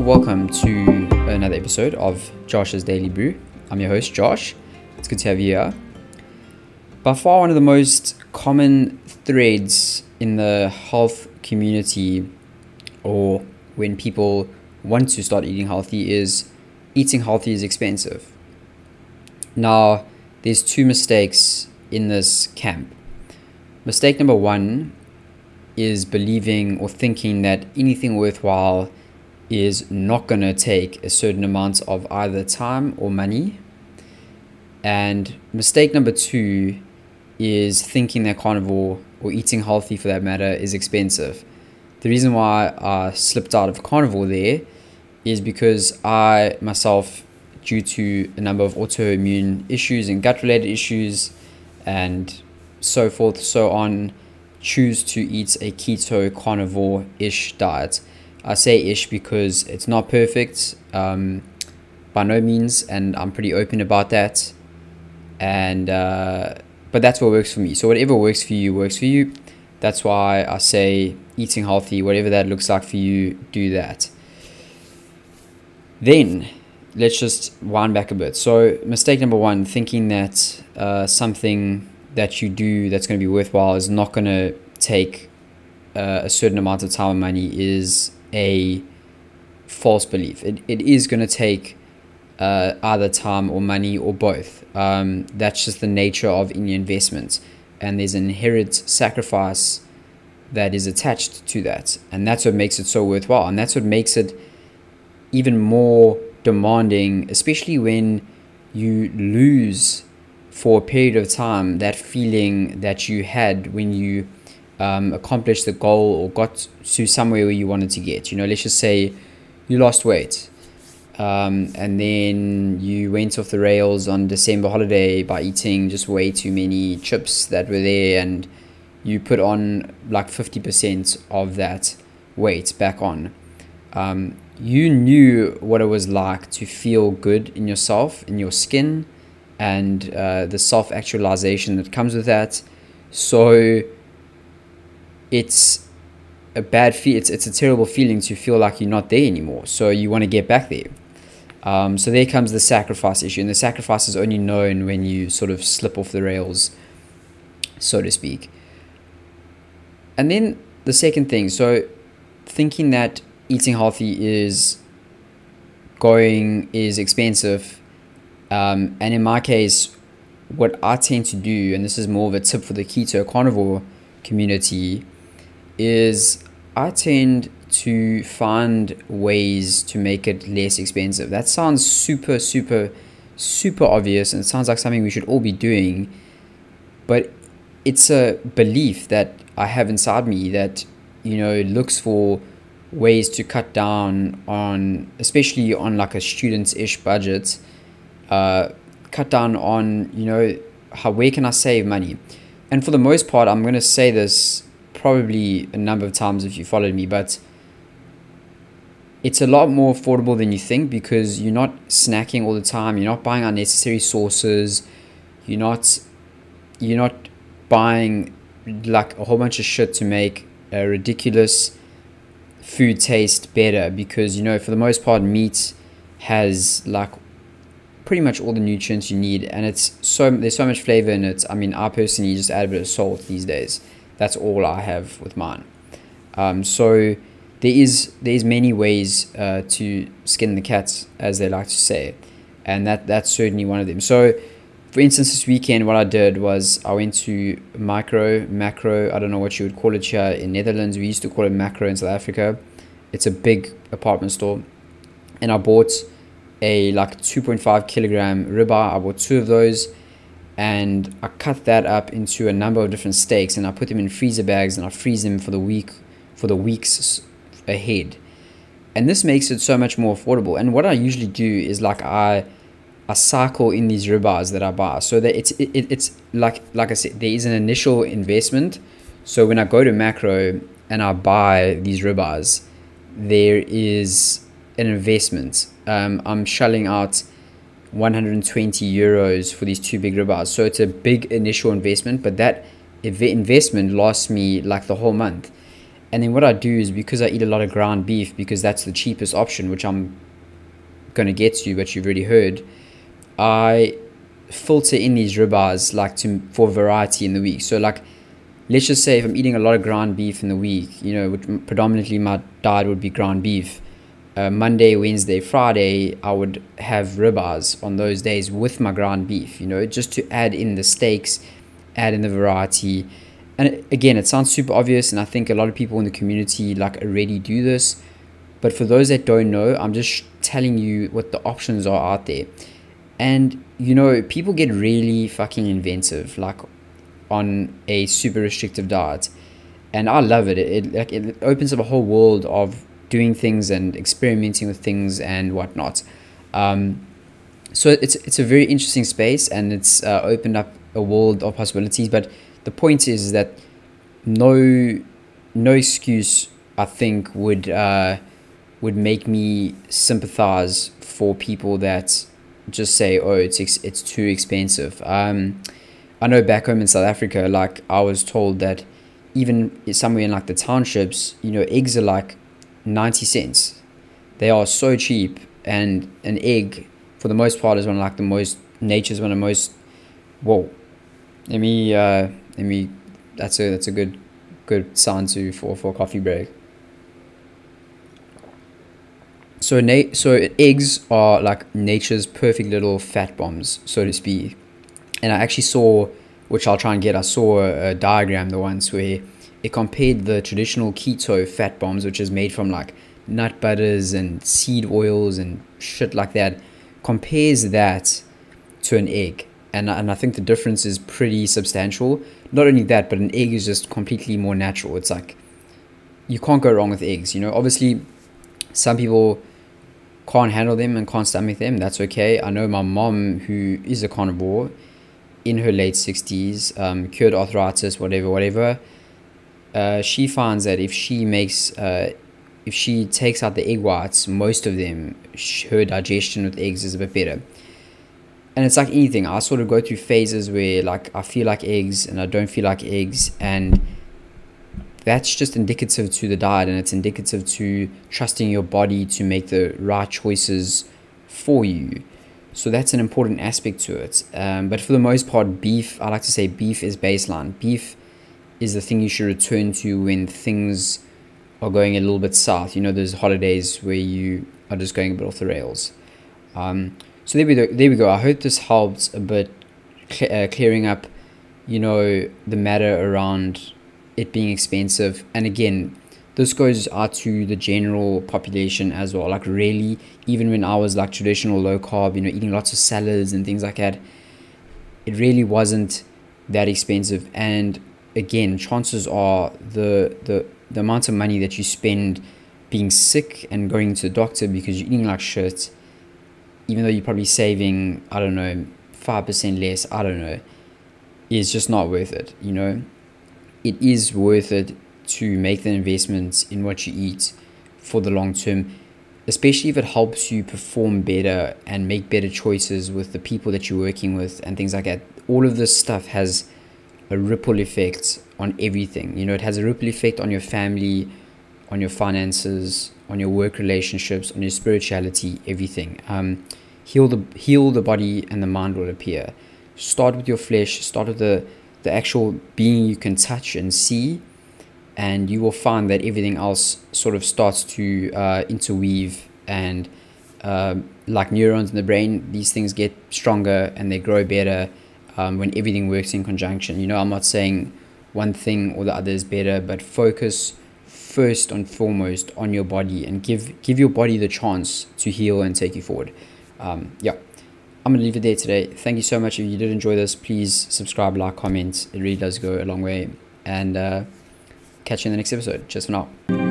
welcome to another episode of Josh's Daily Brew. I'm your host, Josh. It's good to have you here. By far, one of the most common threads in the health community, or when people want to start eating healthy, is eating healthy is expensive. Now, there's two mistakes in this camp. Mistake number one is believing or thinking that anything worthwhile is not going to take a certain amount of either time or money. And mistake number two is thinking that carnivore or eating healthy for that matter is expensive. The reason why I slipped out of carnivore there is because I myself, due to a number of autoimmune issues and gut related issues and so forth, so on, choose to eat a keto carnivore ish diet. I say ish because it's not perfect um, by no means, and I'm pretty open about that. And uh, but that's what works for me. So whatever works for you works for you. That's why I say eating healthy, whatever that looks like for you, do that. Then let's just wind back a bit. So mistake number one, thinking that uh, something that you do that's going to be worthwhile is not going to take uh, a certain amount of time and money is a false belief. It, it is going to take uh, either time or money or both. Um, that's just the nature of any investment. And there's an inherent sacrifice that is attached to that. And that's what makes it so worthwhile. And that's what makes it even more demanding, especially when you lose for a period of time that feeling that you had when you um, accomplished the goal or got to somewhere where you wanted to get. You know, let's just say you lost weight um, and then you went off the rails on December holiday by eating just way too many chips that were there and you put on like 50% of that weight back on. Um, you knew what it was like to feel good in yourself, in your skin, and uh, the self actualization that comes with that. So it's a bad feel. It's, it's a terrible feeling to feel like you're not there anymore. So you want to get back there. Um, so there comes the sacrifice issue, and the sacrifice is only known when you sort of slip off the rails, so to speak. And then the second thing, so thinking that eating healthy is going is expensive, um, and in my case, what I tend to do, and this is more of a tip for the keto carnivore community, is I tend to find ways to make it less expensive. That sounds super, super, super obvious and sounds like something we should all be doing, but it's a belief that I have inside me that, you know, looks for ways to cut down on, especially on like a student's ish budget, uh, cut down on, you know, how, where can I save money? And for the most part, I'm going to say this probably a number of times if you followed me, but it's a lot more affordable than you think because you're not snacking all the time you're not buying unnecessary sauces you're not you're not buying like a whole bunch of shit to make a ridiculous food taste better because you know for the most part meat has like pretty much all the nutrients you need and it's so there's so much flavor in it. I mean i personally just add a bit of salt these days that's all i have with mine um, so there is there is many ways uh, to skin the cat, as they like to say, and that that's certainly one of them. So, for instance, this weekend, what I did was I went to Micro, Makro. I don't know what you would call it here in Netherlands. We used to call it Makro in South Africa. It's a big apartment store, and I bought a like 2.5 kilogram ribeye. I bought two of those and I cut that up into a number of different steaks and I put them in freezer bags and I freeze them for the week for the weeks ahead. And this makes it so much more affordable. And what I usually do is like I I cycle in these ribeyes that I buy. So that it's it, it's like like I said, there is an initial investment. So when I go to Makro and I buy these ribeyes, there is an investment. Um, I'm shelling out 120 euros for these two big ribeyes. So it's a big initial investment, but that investment lasts me like the whole month And then what I do is because I eat a lot of ground beef, because that's the cheapest option, which I'm going to get to, but you've already heard, I filter in these ribeyes like to for variety in the week. So like, let's just say if I'm eating a lot of ground beef in the week, you know, which predominantly my diet would be ground beef. Uh, Monday, Wednesday, Friday, I would have ribeyes on those days with my ground beef. You know, just to add in the steaks, add in the variety and again, it sounds super obvious, and I think a lot of people in the community like already do this. But for those that don't know, I'm just telling you what the options are out there. And you know, people get really fucking inventive, like on a super restrictive diet, and I love it. It, it like it opens up a whole world of doing things and experimenting with things and whatnot. Um, so it's it's a very interesting space, and it's uh, opened up a world of possibilities. But the point is that no no excuse I think would uh, would make me sympathize for people that just say oh it's ex- it's too expensive. Um, I know back home in South Africa, like I was told that even somewhere in like the townships, you know, eggs are like ninety cents. They are so cheap, and an egg, for the most part, is one of like the most nature's one of the most. Whoa, let me uh, let me. That's a that's a good good sound to for for coffee break. So na- so eggs are like nature's perfect little fat bombs, so to speak. And I actually saw, which I'll try and get. I saw a, a diagram the once where it compared the traditional keto fat bombs, which is made from like nut butters and seed oils and shit like that, compares that to an egg and and I think the difference is pretty substantial. Not only that, but an egg is just completely more natural. It's like you can't go wrong with eggs. You know, obviously, some people can't handle them and can't stomach them. That's okay. I know my mom, who is a carnivore, in her late sixties, um, cured arthritis, whatever, whatever. Uh, she finds that if she makes uh, if she takes out the egg whites, most of them, her digestion with eggs is a bit better. And it's like anything i sort of go through phases where like i feel like eggs and i don't feel like eggs and that's just indicative to the diet and it's indicative to trusting your body to make the right choices for you. So that's an important aspect to it. Um, but for the most part beef i like to say beef is baseline. Beef is the thing you should return to when things are going a little bit south you know those holidays where you are just going a bit off the rails um, so there we go. There we go. I hope this helps a bit, cl- uh, clearing up, you know, the matter around it being expensive. And again, this goes out to the general population as well. Like really, even when I was like traditional low carb, you know, eating lots of salads and things like that, it really wasn't that expensive. And again, chances are the the the amount of money that you spend being sick and going to the doctor because you're eating like shit even though you're probably saving, I don't know, 5% less, I don't know, is just not worth it, you know? It is worth it to make the investments in what you eat for the long term, especially if it helps you perform better and make better choices with the people that you're working with and things like that. All of this stuff has a ripple effect on everything. You know, it has a ripple effect on your family, on your finances, on your work relationships, on your spirituality, everything. Um, heal the heal the body and the mind will appear. Start with your flesh. Start with the the actual being you can touch and see, and you will find that everything else sort of starts to uh, interweave and. Uh, like neurons in the brain, these things get stronger and they grow better um, when everything works in conjunction. You know, I'm not saying one thing or the other is better, but focus first and foremost on your body and give give your body the chance to heal and take you forward. Um, yeah, I'm gonna leave it there today. Thank you so much. If you did enjoy this, please subscribe, like, comment. It really does go a long way. And uh, catch you in the next episode. Just for now.